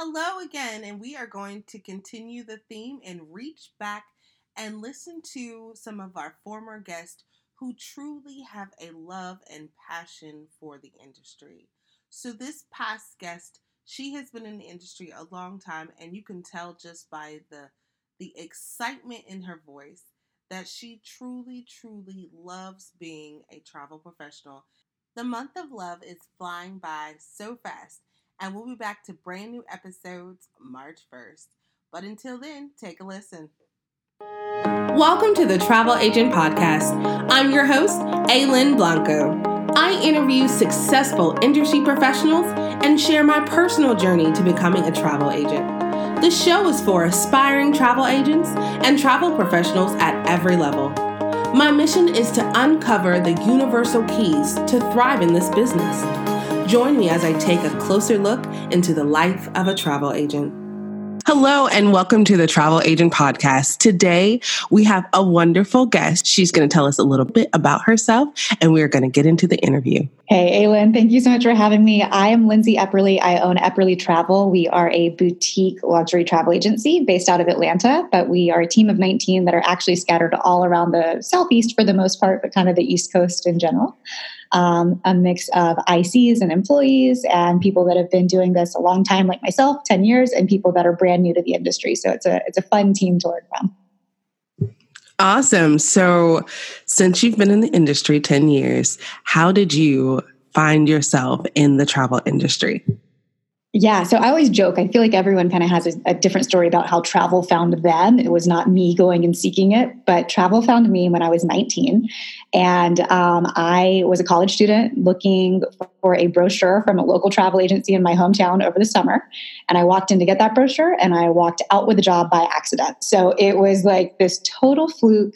Hello again, and we are going to continue the theme and reach back and listen to some of our former guests who truly have a love and passion for the industry. So, this past guest, she has been in the industry a long time, and you can tell just by the the excitement in her voice that she truly, truly loves being a travel professional. The month of love is flying by so fast, and we'll be back to brand new episodes March 1st. But until then, take a listen. Welcome to the Travel Agent Podcast. I'm your host, Aylin Blanco. I interview successful industry professionals and share my personal journey to becoming a travel agent. The show is for aspiring travel agents and travel professionals at every level. My mission is to uncover the universal keys to thrive in this business. Join me as I take a closer look into the life of a travel agent. Hello, and welcome to the Travel Agent Podcast. Today, we have a wonderful guest. She's going to tell us a little bit about herself, and we're going to get into the interview. Hey, Aylin, thank you so much for having me. I am Lindsay Epperly. I own Epperly Travel. We are a boutique luxury travel agency based out of Atlanta, but we are a team of 19 that are actually scattered all around the Southeast for the most part, but kind of the East Coast in general um, a mix of ICs and employees and people that have been doing this a long time, like myself, 10 years, and people that are brand new to the industry. So it's a, it's a fun team to learn from. Awesome. So, since you've been in the industry 10 years, how did you find yourself in the travel industry? Yeah, so I always joke. I feel like everyone kind of has a, a, different story about how travel found them. It was not me going and seeking it, but travel found me when I was 19. And um, I was a college student looking for a brochure from a local travel agency in my hometown over the summer. And I walked in to get that brochure and I walked out with a job by accident. So it was like this total fluke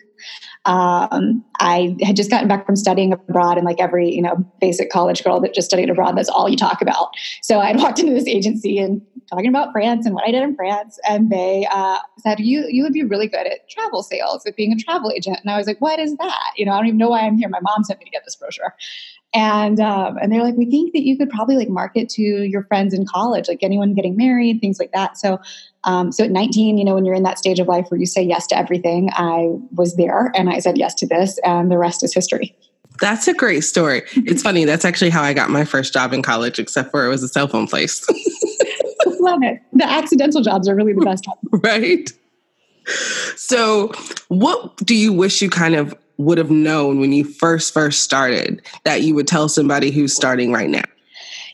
um, I had just gotten back from studying abroad, and like every you know basic college girl that just studied abroad, that's all you talk about. So I walked into this agency and talking about France and what I did in France, and they uh, said, "You you would be really good at travel sales, at being a travel agent." And I was like, "What is that?" You know, I don't even know why I'm here. My mom sent me to get this brochure, and um, and they're like, "We think that you could probably like market to your friends in college, like anyone getting married, things like that." So um, so at 19, you know, when you're in that stage of life where you say yes to everything, I was there and I said yes to this, and the rest is history. That's a great story. It's funny. That's actually how I got my first job in college, except for it was a cell phone place. Love it. The accidental jobs are really the best. right. So, what do you wish you kind of would have known when you first first started that you would tell somebody who's starting right now?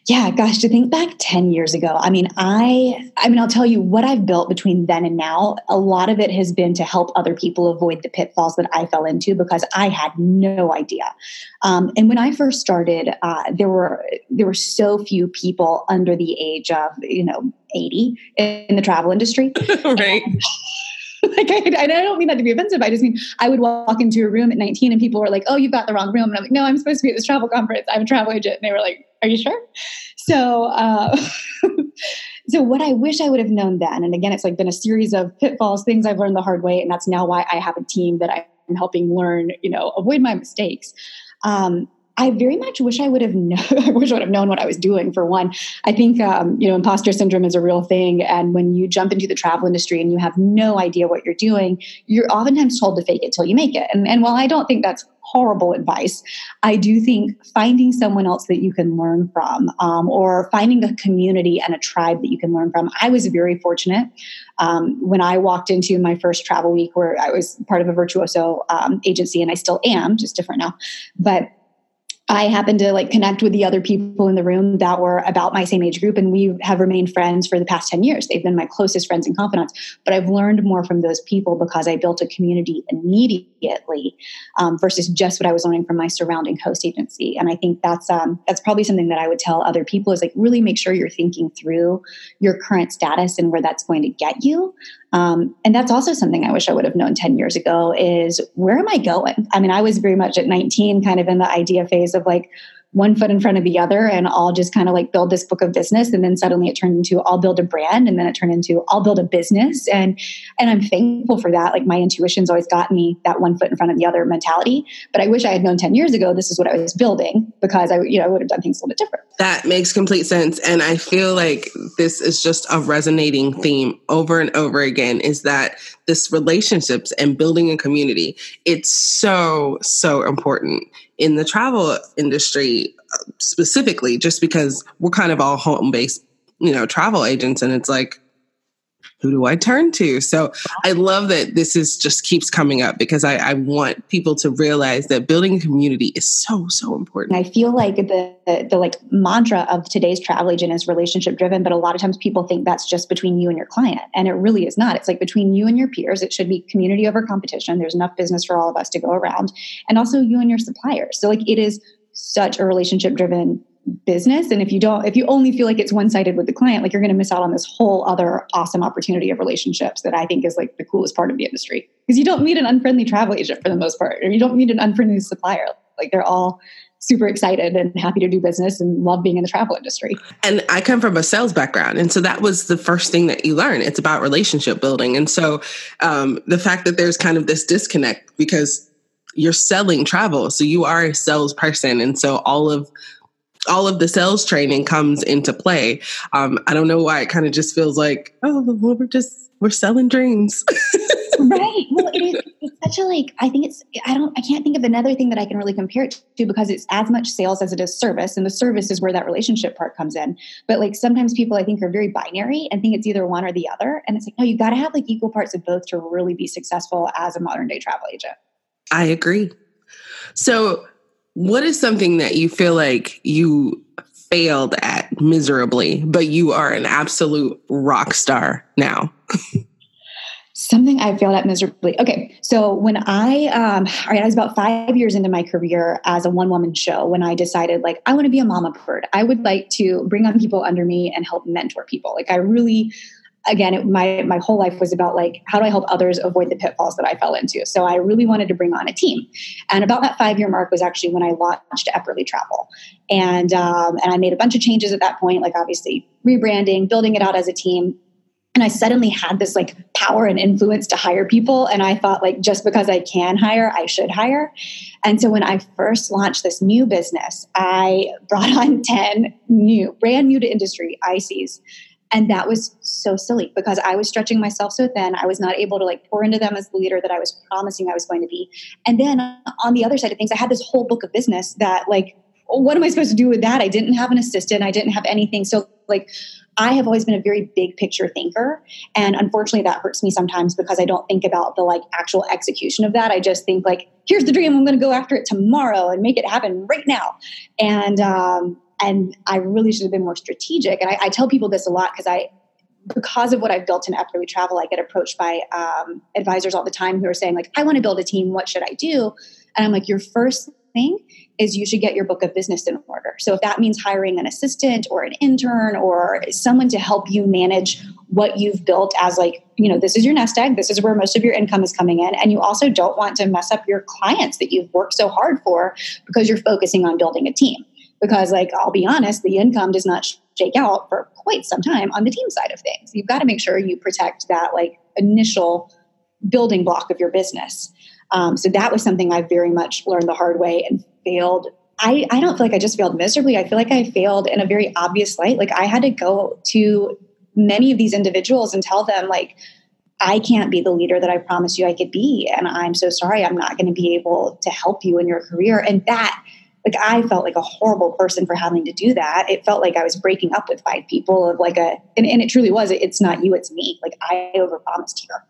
yeah gosh to think back 10 years ago i mean i i mean i'll tell you what i've built between then and now. A lot of it has been to help other people avoid the pitfalls that i fell into because i had no idea. Um, and when i first started uh, there were there were so few people under the age of you know 80 in the travel industry. Right like I, I, don't mean that to be offensive. I just mean I would walk into a room at 19 and people were like, "Oh, you've got the wrong room," and I'm like, "No, I'm supposed to be at this travel conference. I'm a travel agent." And they were like, are you sure? So, uh, so what I wish I would have known then, and again, it's like been a series of pitfalls, things I've learned the hard way, and that's now why I have a team that I'm helping learn, you know, avoid my mistakes. Um, I very much wish I would have known. I wish I would have known what I was doing. For one, I think um, you know imposter syndrome is a real thing, and when you jump into the travel industry and you have no idea what you're doing, you're oftentimes told to fake it till you make it. And, and while I don't think that's horrible advice, I do think finding someone else that you can learn from, um, or finding a community and a tribe that you can learn from. I was very fortunate um, when I walked into my first travel week, where I was part of a virtuoso um, agency, and I still am, just different now, but I happened to like connect with the other people in the room that were about my same age group, and we have remained friends for the past 10 years. They've been my closest friends and confidants, but I've learned more from those people because I built a community immediately um, versus just what I was learning from my surrounding host agency. And I think that's um, that's probably something that I would tell other people is like really make sure you're thinking through your current status and where that's going to get you. Um, and that's also something I wish I would have known 10 years ago is where am I going? I mean, I was very much at 19 kind of in the idea phase of like one foot in front of the other and I'll just kind of like build this book of business and then suddenly it turned into I'll build a brand and then it turned into I'll build a business. And and I'm thankful for that. Like my intuition's always got me that one foot in front of the other mentality. But I wish I had known 10 years ago this is what I was building because I you know I would have done things a little bit different. That makes complete sense. And I feel like this is just a resonating theme over and over again is that this relationships and building a community, it's so, so important in the travel industry uh, specifically, just because we're kind of all home based, you know, travel agents. And it's like, who do I turn to? So I love that this is just keeps coming up because I, I want people to realize that building a community is so, so important. I feel like the, the, the like mantra of today's travel agent is relationship driven, but a lot of times people think that's just between you and your client. And it really is not. It's like between you and your peers. It should be community over competition. There's enough business for all of us to go around. And also you and your suppliers. So like it is such a relationship driven business and if you don't if you only feel like it's one-sided with the client like you're going to miss out on this whole other awesome opportunity of relationships that i think is like the coolest part of the industry because you don't meet an unfriendly travel agent for the most part or you don't meet an unfriendly supplier like they're all super excited and happy to do business and love being in the travel industry. And I come from a sales background. And so that was the first thing that you learn. It's about relationship building. And so um, the fact that there's kind of this disconnect because you're selling travel. So you are a salesperson. And so all of all of the sales training comes into play. Um, I don't know why it kind of just feels like, oh, well, we're just we're selling dreams. right. Well, it is. It's such a like. I think it's. I don't. I can't think of another thing that I can really compare it to because it's as much sales as it is service, and the service is where that relationship part comes in. But like sometimes people, I think, are very binary and think it's either one or the other, and it's like no, you got to have like equal parts of both to really be successful as a modern day travel agent. I agree. So what is something that you feel like you failed at miserably, but you are an absolute rock star now? Something I failed at miserably. Okay, so when I, um, all right, I was about five years into my career as a one woman show when I decided, like, I want to be a mama bird. I would like to bring on people under me and help mentor people. Like, I really again it, my my whole life was about like how do i help others avoid the pitfalls that i fell into? So i really wanted to bring on a team. And about that five year mark was actually when i launched epperly travel. And um, and i made a bunch of changes at that point like obviously rebranding building it out as a team. And i suddenly had this like power and influence to hire people. And i thought like just because i can hire i should hire. And so when i first launched this new business i brought on 10 new brand new to industry ics and that was so silly because I was stretching myself so thin. I was not able to like pour into them as the leader that I was promising I was going to be. And then on the other side of things, I had this whole book of business that like, what am I supposed to do with that? I didn't have an assistant. I didn't have anything. So like, I have always been a very big picture thinker. And unfortunately, that hurts me sometimes because I don't think about the like actual execution of that. I just think like, here's the dream. I'm going to go after it tomorrow and make it happen right now. And, um, and I really should have been more strategic. And I, I tell people this a lot because I, because of what I've built in Epperly Travel, I get approached by um, advisors all the time who are saying like, I want to build a team. What should I do? And I'm like, your first thing is you should get your book of business in order. So if that means hiring an assistant or an intern or someone to help you manage what you've built as like, you know, this is your nest egg, this is where most of your income is coming in. And you also don't want to mess up your clients that you've worked so hard for because you're focusing on building a team because like i'll be honest the income does not shake out for quite some time on the team side of things you've got to make sure you protect that like initial building block of your business um, so that was something i very much learned the hard way and failed I, I don't feel like i just failed miserably i feel like i failed in a very obvious light like i had to go to many of these individuals and tell them like I can't be the leader that I promised you I could be. And I'm so sorry, I'm not going to be able to help you in your career. And that like I felt like a horrible person for having to do that. It felt like I was breaking up with five people of like a, and, and it truly was, it's not you, it's me. Like I overpromised here.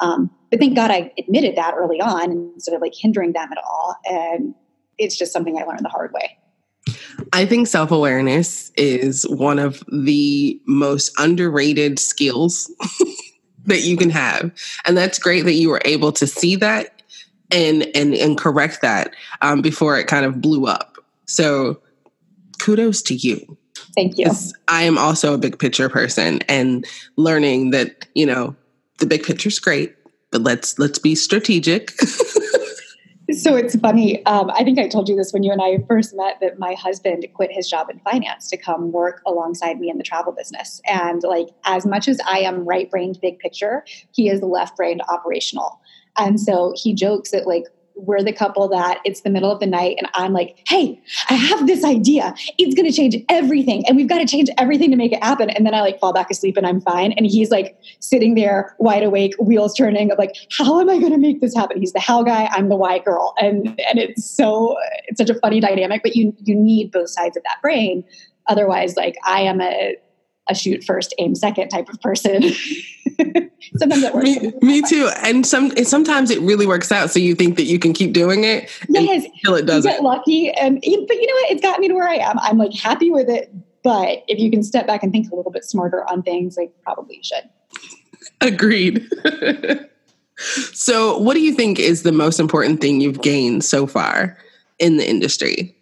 Um, but thank God I admitted that early on instead of like hindering them at all. And it's just something I learned the hard way. I think self awareness is one of the most underrated skills that you can have. And that's great that you were able to see that and and and correct that um, before it kind of blew up. So kudos to you. Thank you. I am also a big picture person and learning that, you know, the big picture is great, but let's let's be strategic. so it's funny. Um, I think I told you this when you and I first met that my husband quit his job in finance to come work alongside me in the travel business. And like, as much as I am right brained big picture, he is left brained operational. And so he jokes that like we're the couple that it's the middle of the night and I'm like, hey, I have this idea. It's going to change everything. And we've got to change everything to make it happen. And then I like fall back asleep and I'm fine. And he's like sitting there wide awake, wheels turning of like, how am I going to make this happen? He's the how guy. I'm the why girl. And, and it's so, it's such a funny dynamic, but you, you need both sides of that brain. Otherwise, like I am a, a shoot first, aim second type of person. sometimes it works. Me, me too. And some sometimes it really works out. So you think that you can keep doing it yes, until it doesn't. get lucky, and but you know what? It's got me to where I am. I'm like happy with it. But if you can step back and think a little bit smarter on things, like probably should. Agreed. so, what do you think is the most important thing you've gained so far in the industry?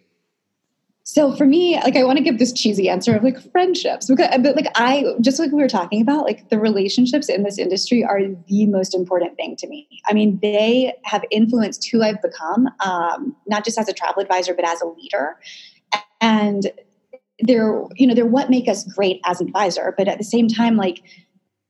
So for me, like I want to give this cheesy answer of like friendships, because but like I just like we were talking about, like the relationships in this industry are the most important thing to me. I mean, they have influenced who I've become, um, not just as a travel advisor, but as a leader. And they're, you know, they're what make us great as an advisor. But at the same time, like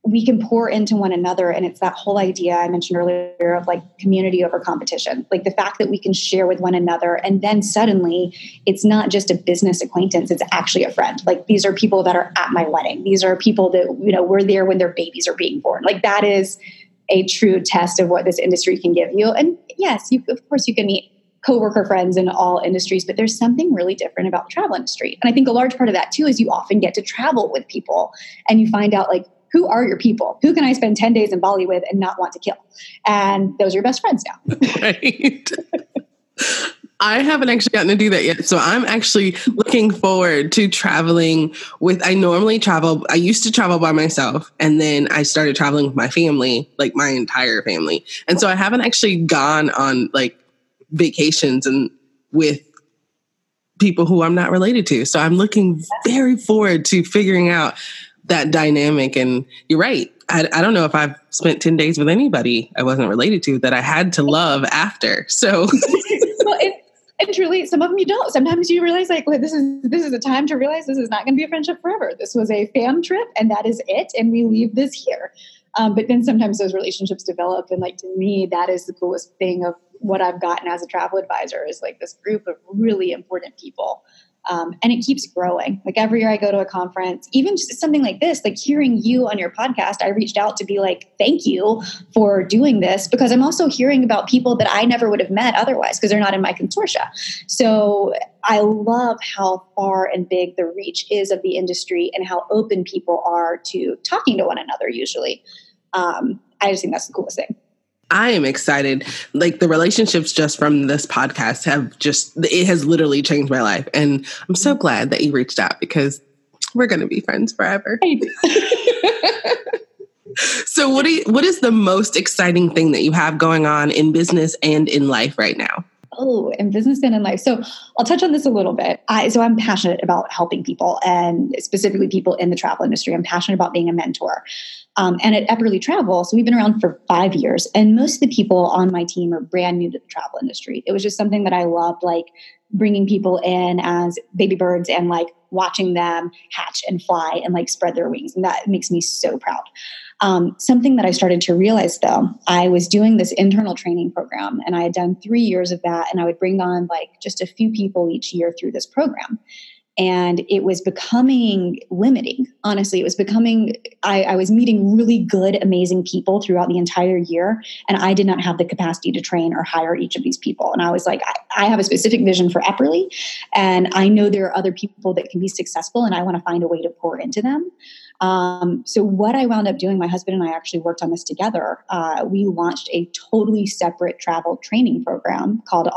we can pour into one another. And it's that whole idea i mentioned earlier of like community over competition like the fact that we can share with one another. And then suddenly it's not just a business acquaintance it's actually a friend. Like these are people that are at my wedding. These are people that you know were there when their babies are being born. Like that is a true test of what this industry can give you. And yes you of course you can meet coworker friends in all industries, but there's something really different about the travel industry. And I think a large part of that too is you often get to travel with people and you find out like who are your people? Who can I spend 10 days in Bali with and not want to kill? And those are your best friends now. right. I haven't actually gotten to do that yet. So I'm actually looking forward to traveling with I normally travel I used to travel by myself and then I started traveling with my family, like my entire family. And so I haven't actually gone on like vacations and with people who I'm not related to. So I'm looking very forward to figuring out that dynamic. And you're right. I, I don't know if I've spent 10 days with anybody I wasn't related to that I had to love after. So, it, and truly, some of them you don't. Sometimes you realize, like, well, this is this is a time to realize this is not going to be a friendship forever. This was a fam trip, and that is it. And we leave this here. Um, but then sometimes those relationships develop, and like to me, that is the coolest thing of what I've gotten as a travel advisor is like this group of really important people um, and it keeps growing. Like every year I go to a conference, even just something like this, like hearing you on your podcast, I reached out to be like, thank you for doing this because I'm also hearing about people that I never would have met otherwise because they're not in my consortia. So I love how far and big the reach is of the industry and how open people are to talking to one another usually. Um, I just think that's the coolest thing. I am excited. Like the relationships just from this podcast have just, it has literally changed my life. And I'm so glad that you reached out because we're going to be friends forever. so what do you, what is the most exciting thing that you have going on in business and in life right now? In business and in life. So I'll touch on this a little bit. I, so I'm passionate about helping people and specifically people in the travel industry. I'm passionate about being a mentor. Um, and at Epperly Travel, so we've been around for five years, and most of the people on my team are brand new to the travel industry. It was just something that I loved, like bringing people in as baby birds and like watching them hatch and fly and like spread their wings. And that makes me so proud. Um, something that I started to realize though, I was doing this internal training program and I had done three years of that, and I would bring on like just a few people each year through this program and it was becoming limiting honestly. It was becoming I, I, was meeting really good amazing people throughout the entire year and i did not have the capacity to train or hire each of these people. And i was like i, I have a specific vision for epperly and i know there are other people that can be successful and i want to find a way to pour into them. Um, so what I wound up doing, my husband and I actually worked on this together. Uh, we launched a totally separate travel training program called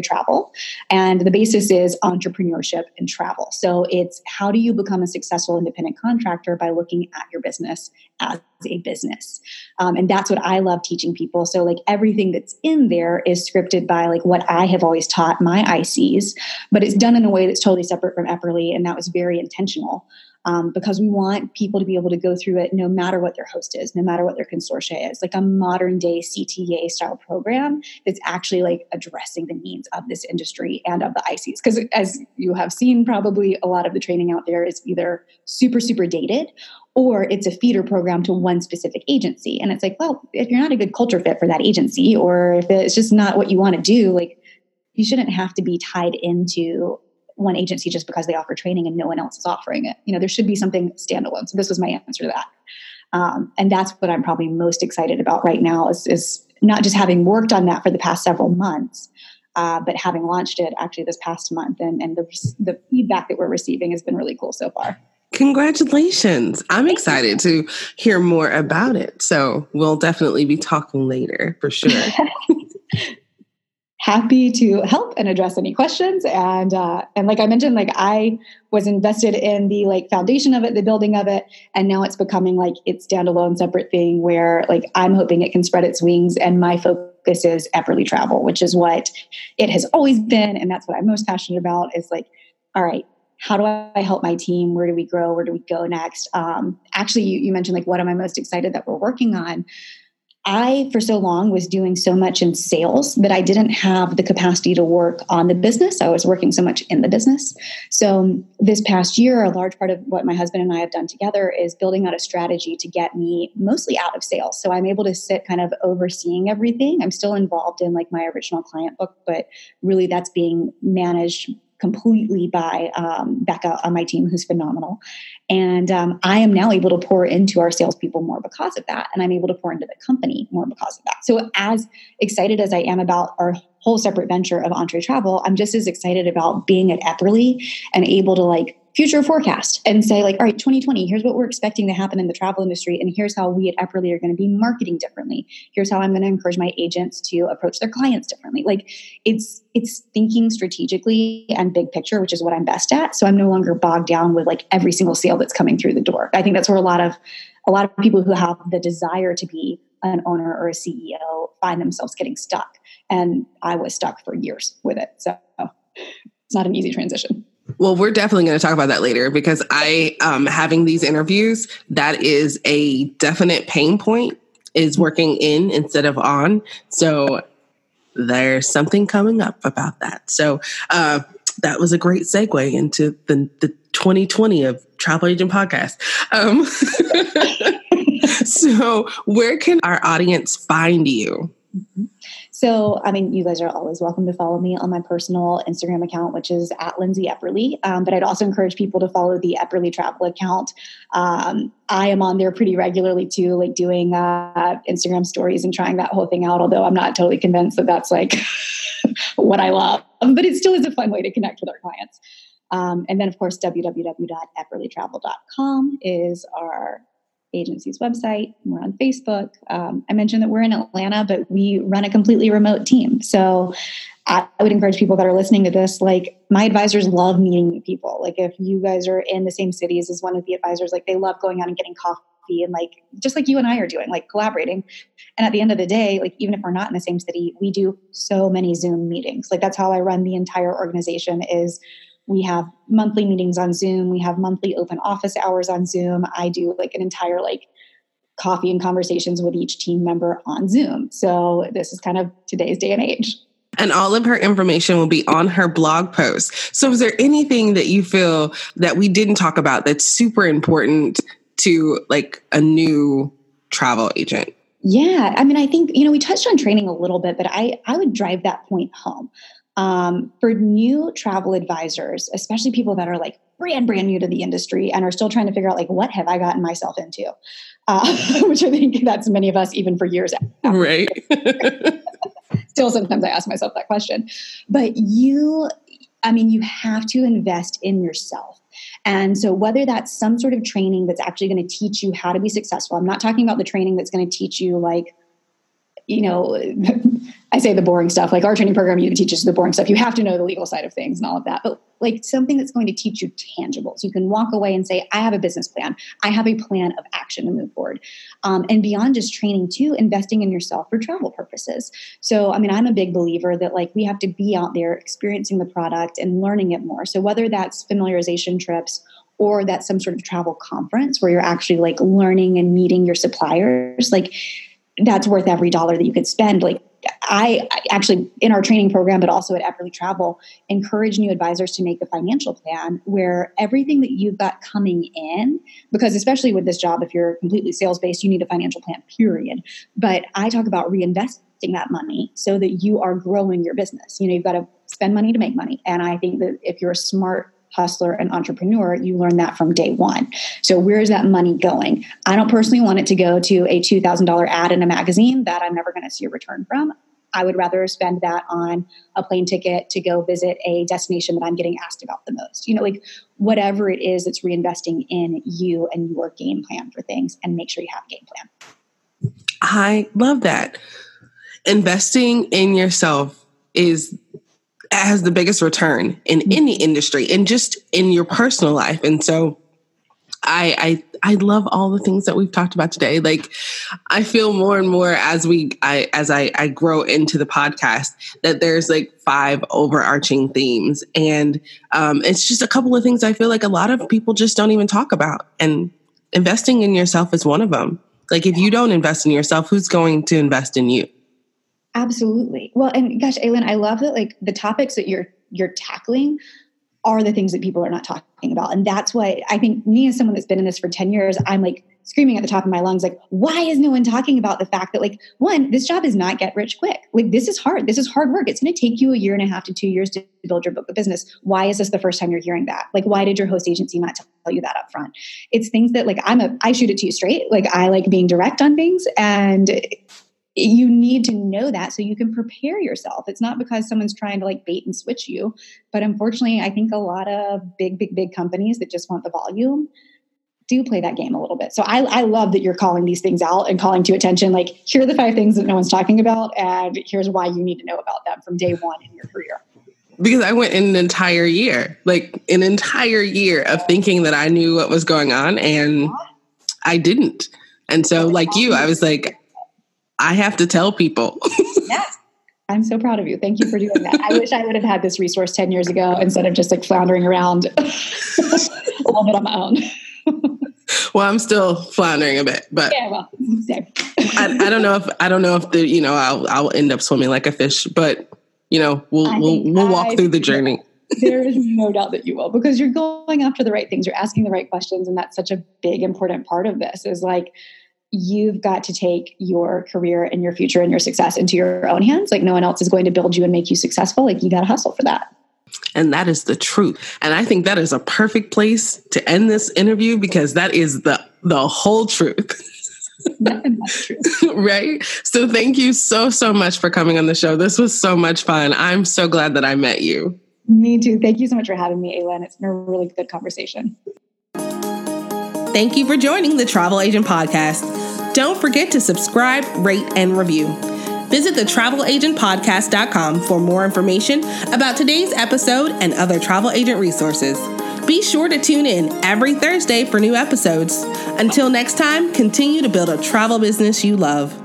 Travel, and the basis is entrepreneurship and travel. So it's how do you become a successful independent contractor by looking at your business as a business, um, and that's what I love teaching people. So like everything that's in there is scripted by like what I have always taught my ICs, but it's done in a way that's totally separate from Epperly, and that was very intentional. um, because we want people to be able to go through it no matter what their host is, no matter what their consortia is, like a modern day CTA style program that's actually like addressing the needs of this industry and of the ICs. Because as you have seen, probably a lot of the training out there is either super, super dated or it's a feeder program to one specific agency. And it's like, well, if you're not a good culture fit for that agency, or if it's just not what you want to do, like you shouldn't have to be tied into one agency just because they offer training and no one else is offering it. You know, there should be something standalone. So this was my answer to that. Um, and that's what I'm probably most excited about right now is, is not just having worked on that for the past several months, uh, but having launched it actually this past month. And, and the, the feedback that we're receiving has been really cool so far. Congratulations. I'm excited to hear more about it. So we'll definitely be talking later for sure. happy to help and address any questions and uh, and like i mentioned like i was invested in the like foundation of it the building of it and now it's becoming like its standalone separate thing where like i'm hoping it can spread its wings and my focus is Epperly travel which is what it has always been and that's what i'm most passionate about is like all right how do I help my team? Where do we grow? Where do we go next? Um, actually, you, you mentioned like what am I most excited that we're working on? I, for so long, was doing so much in sales that I didn't have the capacity to work on the business. I was working so much in the business. So, um, this past year, a large part of what my husband and I have done together is building out a strategy to get me mostly out of sales. So, I'm able to sit kind of overseeing everything. I'm still involved in like my original client book, but really that's being managed completely by um, Becca on my team, who's phenomenal. And um, I am now able to pour into our salespeople more because of that. And I'm able to pour into the company more because of that. So, as excited as I am about our whole separate venture of Entre Travel, I'm just as excited about being at Epperly and able to like future forecast and say like all right 2020 here's what we're expecting to happen in the travel industry and here's how we at epperly are going to be marketing differently. Here's how i'm going to encourage my agents to approach their clients differently. Like it's it's thinking strategically and big picture which is what i'm best at so i'm no longer bogged down with like every single sale that's coming through the door. I think that's where a lot of a lot of people who have the desire to be an owner or a ceo find themselves getting stuck and i was stuck for years with it so it's not an easy transition well, we're definitely going to talk about that later because I, um, having these interviews, that is a definite pain point is working in instead of on. So there's something coming up about that. So uh, that was a great segue into the, the 2020 of Travel Agent Podcast. Um, so where can our audience find you? Mm-hmm. So, I mean, you guys are always welcome to follow me on my personal Instagram account, which is at Lindsay Epperly. Um, but I'd also encourage people to follow the Epperly Travel account. Um, I am on there pretty regularly too, like doing uh, Instagram stories and trying that whole thing out. Although I'm not totally convinced that that's like what I love, but it still is a fun way to connect with our clients. Um, and then, of course, www.epperlytravel.com is our agency's website. We're on Facebook. Um, I mentioned that we're in Atlanta, but we run a completely remote team. So I, would encourage people that are listening to this, like my advisors love meeting people. Like if you guys are in the same cities as one of the advisors, like they love going out and getting coffee and like just like you and I are doing, like collaborating. And at the end of the day, like even if we're not in the same city, we do so many Zoom meetings. Like that's how I run the entire organization is we have monthly meetings on zoom. We have monthly open office hours on zoom. I do like an entire like coffee and conversations with each team member on zoom. So this is kind of today's day and age. And all of her information will be on her blog post. So, is there anything that you feel that we didn't talk about that's super important to like a new travel agent? Yeah, I mean, I think you know we touched on training a little bit, but I I would drive that point home um, for new travel advisors, especially people that are like brand brand new to the industry and are still trying to figure out like what have I gotten myself into, uh, which I think that's many of us even for years. After. Right. still, sometimes I ask myself that question, but you, I mean, you have to invest in yourself. And so, whether that's some sort of training that's actually going to teach you how to be successful, I'm not talking about the training that's going to teach you like you know, I say the boring stuff, like our training program, you teaches the boring stuff. You have to know the legal side of things and all of that. But like something that's going to teach you tangibles. You can walk away and say, I have a business plan. I have a plan of action to move forward. Um, and beyond just training too, investing in yourself for travel purposes. So, I mean, I'm a big believer that like we have to be out there experiencing the product and learning it more. So whether that's familiarization trips or that's some sort of travel conference where you're actually like learning and meeting your suppliers, like that's worth every dollar that you could spend. Like I actually, in our training program, but also at Epperly Travel, encourage new advisors to make a financial plan where everything that you've got coming in, because especially with this job, if you're completely sales based, you need a financial plan, period. But I talk about reinvesting that money so that you are growing your business. You know, you've got to spend money to make money. And I think that if you're a smart hustler and entrepreneur, you learn that from day one. So, where is that money going? I don't personally want it to go to a $2,000 ad in a magazine that I'm never going to see a return from. I would rather spend that on a plane ticket to go visit a destination that I'm getting asked about the most. You know, like whatever it is that's reinvesting in you and your game plan for things and make sure you have a game plan. I love that. Investing in yourself is has the biggest return in mm-hmm. any industry and just in your personal life. And so I I I love all the things that we've talked about today. Like I feel more and more as we I as I, I grow into the podcast that there's like five overarching themes. And um, it's just a couple of things I feel like a lot of people just don't even talk about. And investing in yourself is one of them. Like if you don't invest in yourself, who's going to invest in you? Absolutely. Well, and gosh, Aylin, I love that like the topics that you're you're tackling are the things that people are not talking about. And that's what I think me as someone that's been in this for 10 years, I'm like screaming at the top of my lungs, like, why is no one talking about the fact that like, one, this job is not get rich quick. Like this is hard. This is hard work. It's going to take you a year and a half to two years to build your book of business. Why is this the first time you're hearing that? Like, why did your host agency not tell you that up front? It's things that like I'm a I shoot it to you straight. Like I like being direct on things. And you need to know that so you can prepare yourself. It's not because someone's trying to like bait and switch you, but unfortunately, I think a lot of big, big, big companies that just want the volume do play that game a little bit. So I, I love that you're calling these things out and calling to attention. Like, here are the five things that no one's talking about, and here's why you need to know about them from day one in your career. Because I went an entire year, like an entire year of thinking that I knew what was going on, and uh-huh. I didn't. And so, like you, I was like, I have to tell people. yes. I'm so proud of you. Thank you for doing that. I wish I would have had this resource 10 years ago instead of just like floundering around a little bit on my own. well, I'm still floundering a bit, but yeah, well, I, I, don't know if I don't know if the you know I'll I'll end up swimming like a fish, but you know we'll we'll we'll walk I, through the journey. there is no doubt that you will because you're going after the right things, you're asking the right questions, and that's such a big important part of this. Is like you've got to take your career and your future and your success into your own hands. Like no one else is going to build you and make you successful. Like you got to hustle for that. And that is the truth. And I think that is a perfect place to end this interview because that is the the whole truth. right? So thank you so so much for coming on the show. This was so much fun. I'm so glad that I met you. Me too. Thank you so much for having me, Aylin. It's been a really good conversation. Thank you for joining the Travel Agent Podcast. Don't forget to subscribe, rate, and review. Visit the travelagentpodcast.com for more information about today's episode and other travel agent resources. Be sure to tune in every Thursday for new episodes. Until next time, continue to build a travel business you love.